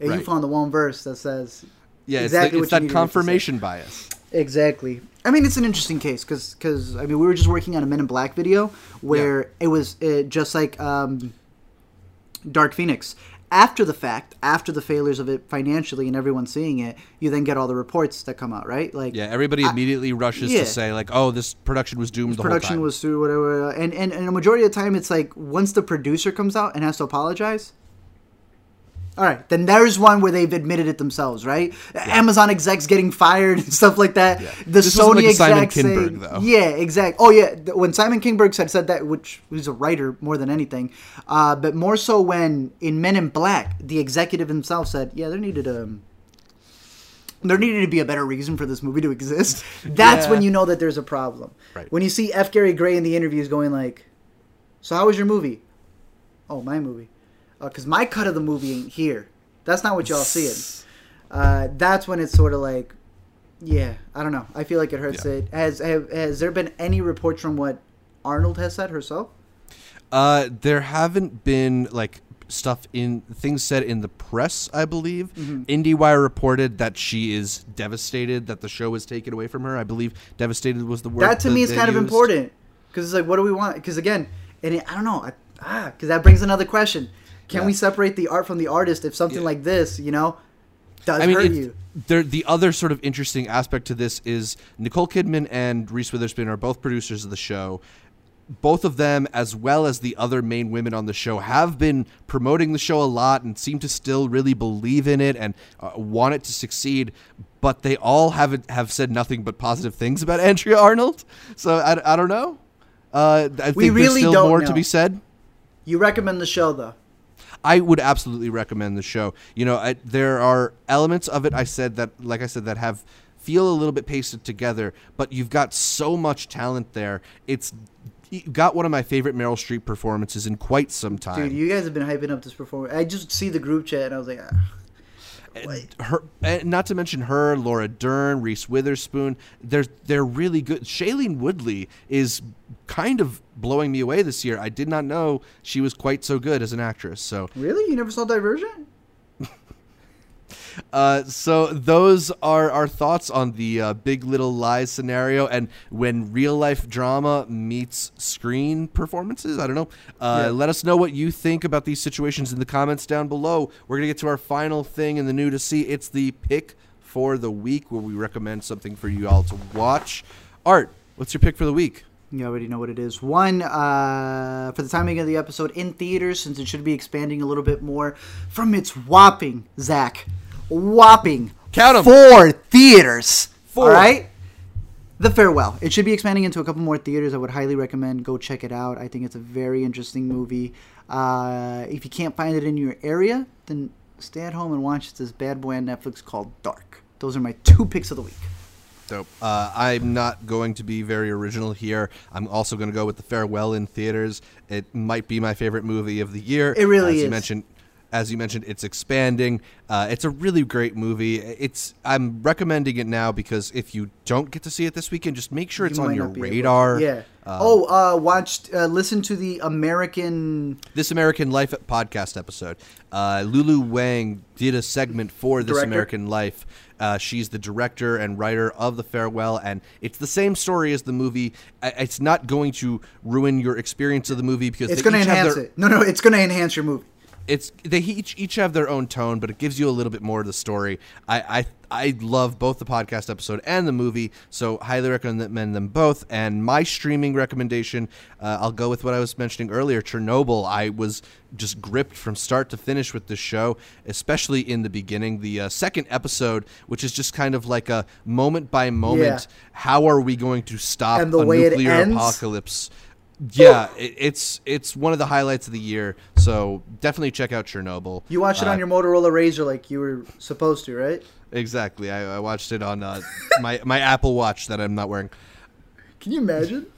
and you found the one verse that says Yeah, exactly it's, what the, you it's that confirmation bias. Exactly. I mean, it's an interesting case because because I mean we were just working on a Men in Black video where it was uh, just like um, Dark Phoenix. After the fact, after the failures of it financially and everyone seeing it, you then get all the reports that come out, right? Like Yeah, everybody I- immediately rushes yeah. to say like, "Oh, this production was doomed the whole production time." was through whatever, and, and and a majority of the time it's like once the producer comes out and has to apologize. All right, then there's one where they've admitted it themselves, right? Amazon execs getting fired and stuff like that. Yeah. The This Sony like execs saying, though. yeah, exact. Oh yeah, when Simon Kinberg said said that, which was a writer more than anything, uh, but more so when in Men in Black, the executive himself said, yeah, there needed a. There needed to be a better reason for this movie to exist. That's Yeah. when you know that there's a problem. Right. When you see F. Gary Gray in the interviews going like, "So how was your movie?" Oh, my movie. Because my cut of the movie ain't here. That's not what y'all seeing. Uh, that's when it's sort of like, yeah, I don't know. I feel like it hurts. Yeah. It has. Have, has there been any reports from what Arnold has said herself? Uh, there haven't been like stuff in things said in the press. I believe Mm-hmm. IndieWire reported that she is devastated that the show was taken away from her. I believe devastated was the word. that to me is kind of important because it's like, what do we want? Because again, and it, I don't know. I, ah, because that brings another question. Can Yeah. we separate the art from the artist if something Yeah. like this, you know, does I mean, hurt you? there. The other sort of interesting aspect to this is Nicole Kidman and Reese Witherspoon are both producers of the show. Both of them, as well as the other main women on the show, have been promoting the show a lot and seem to still really believe in it and uh, want it to succeed. But they all haven't have said nothing but positive things about Andrea Arnold. So I, I don't know. Uh, I think We there's still more know. to be said. You recommend the show though. I would absolutely recommend the show. You know, I, there are elements of it I said that, like I said, that have feel a little bit pasted together, but you've got so much talent there. It's got one of my favorite Meryl Streep performances in quite some time. Dude, you guys have been hyping up this performance. I just see the group chat and I was like, ah. And her, and not to mention her, Laura Dern, Reese Witherspoon. They're they're really good. Shailene Woodley is kind of blowing me away this year. I did not know she was quite so good as an actress. So really? You never saw Divergent? Uh, so those are our thoughts on the uh, Big Little Lies scenario, and when real life drama meets screen performances. I don't know. Uh, Yeah. Let us know what you think about these situations in the comments down below. We're gonna get to our final thing in the new to see. It's the pick for the week, where we recommend something for you all to watch. Art, what's your pick for the week? You already know what it is. One, uh, for the timing of the episode in theaters, since it should be expanding a little bit more from its whopping, Zach, whopping Count 'em. four theaters. Four. All right? The Farewell. It should be expanding into a couple more theaters. I would highly recommend go check it out. I think it's a very interesting movie. Uh, if you can't find it in your area, then stay at home and watch this bad boy on Netflix called Dark. Those are my two picks of the week. Dope. Uh, I'm not going to be very original here. I'm also going to go with the Farewell in theaters. It might be my favorite movie of the year. It really as is. You mentioned, as you mentioned, it's expanding. Uh, it's a really great movie. It's I'm recommending it now because if you don't get to see it this weekend, just make sure it's You on your radar. Yeah. Um, oh, uh, watched, uh, listen to the American This American Life podcast episode. Uh, Lulu Wang did a segment for This Director? American Life. Uh, she's the director and writer of The Farewell, and it's the same story as the movie. It's not going to ruin your experience of the movie because It's going to enhance their- it. No, no, it's going to enhance your movie. It's they each each have their own tone, but it gives you a little bit more of the story. I I, I love both the podcast episode and the movie, so highly recommend them both. And my streaming recommendation, uh, I'll go with what I was mentioning earlier, Chernobyl. I was just gripped from start to finish with this show, especially in the beginning. The uh, second episode, which is just kind of like a moment by moment, how are we going to stop a nuclear apocalypse? Yeah, it, it's it's one of the highlights of the year. So definitely check out Chernobyl. You watched it Uh, on your Motorola Razr like you were supposed to, right? Exactly. I, I watched it on uh, my my Apple Watch that I'm not wearing. Can you imagine?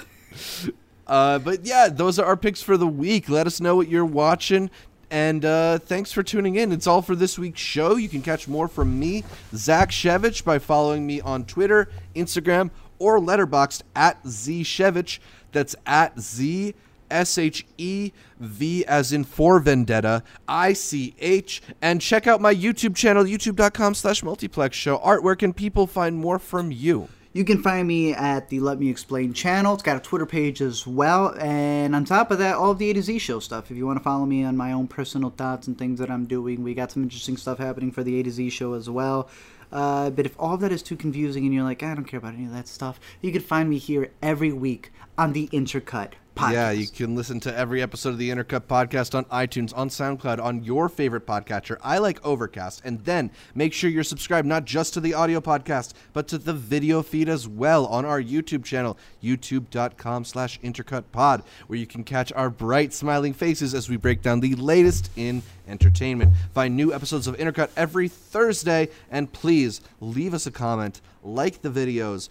Uh, but yeah, those are our picks for the week. Let us know what you're watching. And uh, thanks for tuning in. It's all for this week's show. You can catch more from me, Zach Shevich, by following me on Twitter, Instagram, or Letterboxd at zshevich. That's at z s h e v as in for vendetta i c h. And check out my YouTube channel, youtube.com/slash multiplex show. Art, where can people find more from you? You can find me at the Let Me Explain channel. It's got a Twitter page as well. And on top of that, all of the A to Z show stuff. If you want to follow me on my own personal thoughts and things that I'm doing, we got some interesting stuff happening for the A to Z show as well. Uh, but if all of that is too confusing and you're like, I don't care about any of that stuff, you can find me here every week on the Intercut podcast. Yeah, you can listen to every episode of the Intercut podcast on iTunes, on SoundCloud, on your favorite podcatcher. I like Overcast. And then make sure you're subscribed not just to the audio podcast, but to the video feed as well on our YouTube channel, youtube.com slash intercutpod, where you can catch our bright smiling faces as we break down the latest in entertainment. Find new episodes of Intercut every Thursday, and please leave us a comment, like the videos,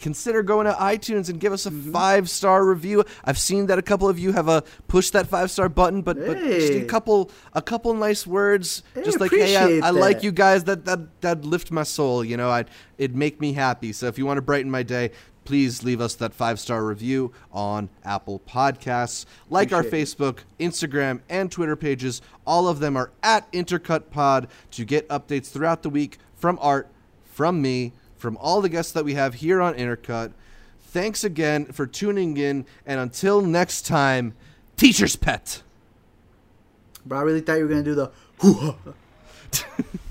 consider going to iTunes and give us a Mm-hmm. five star review. I've seen that a couple of you have a push that five star button, but, but just a couple a couple nice words, Hey, just like hey, I, I like you guys. That that that lift my soul. You know, I it'd make me happy. So if you want to brighten my day. Please leave us that five star review on Apple Podcasts. Like our Appreciate Facebook, Instagram, and Twitter pages. All of them are at Intercut Pod to get updates throughout the week from Art, from me, from all the guests that we have here on Intercut. Thanks again for tuning in, and until next time, Teacher's Pet. But I really thought you were going to do the.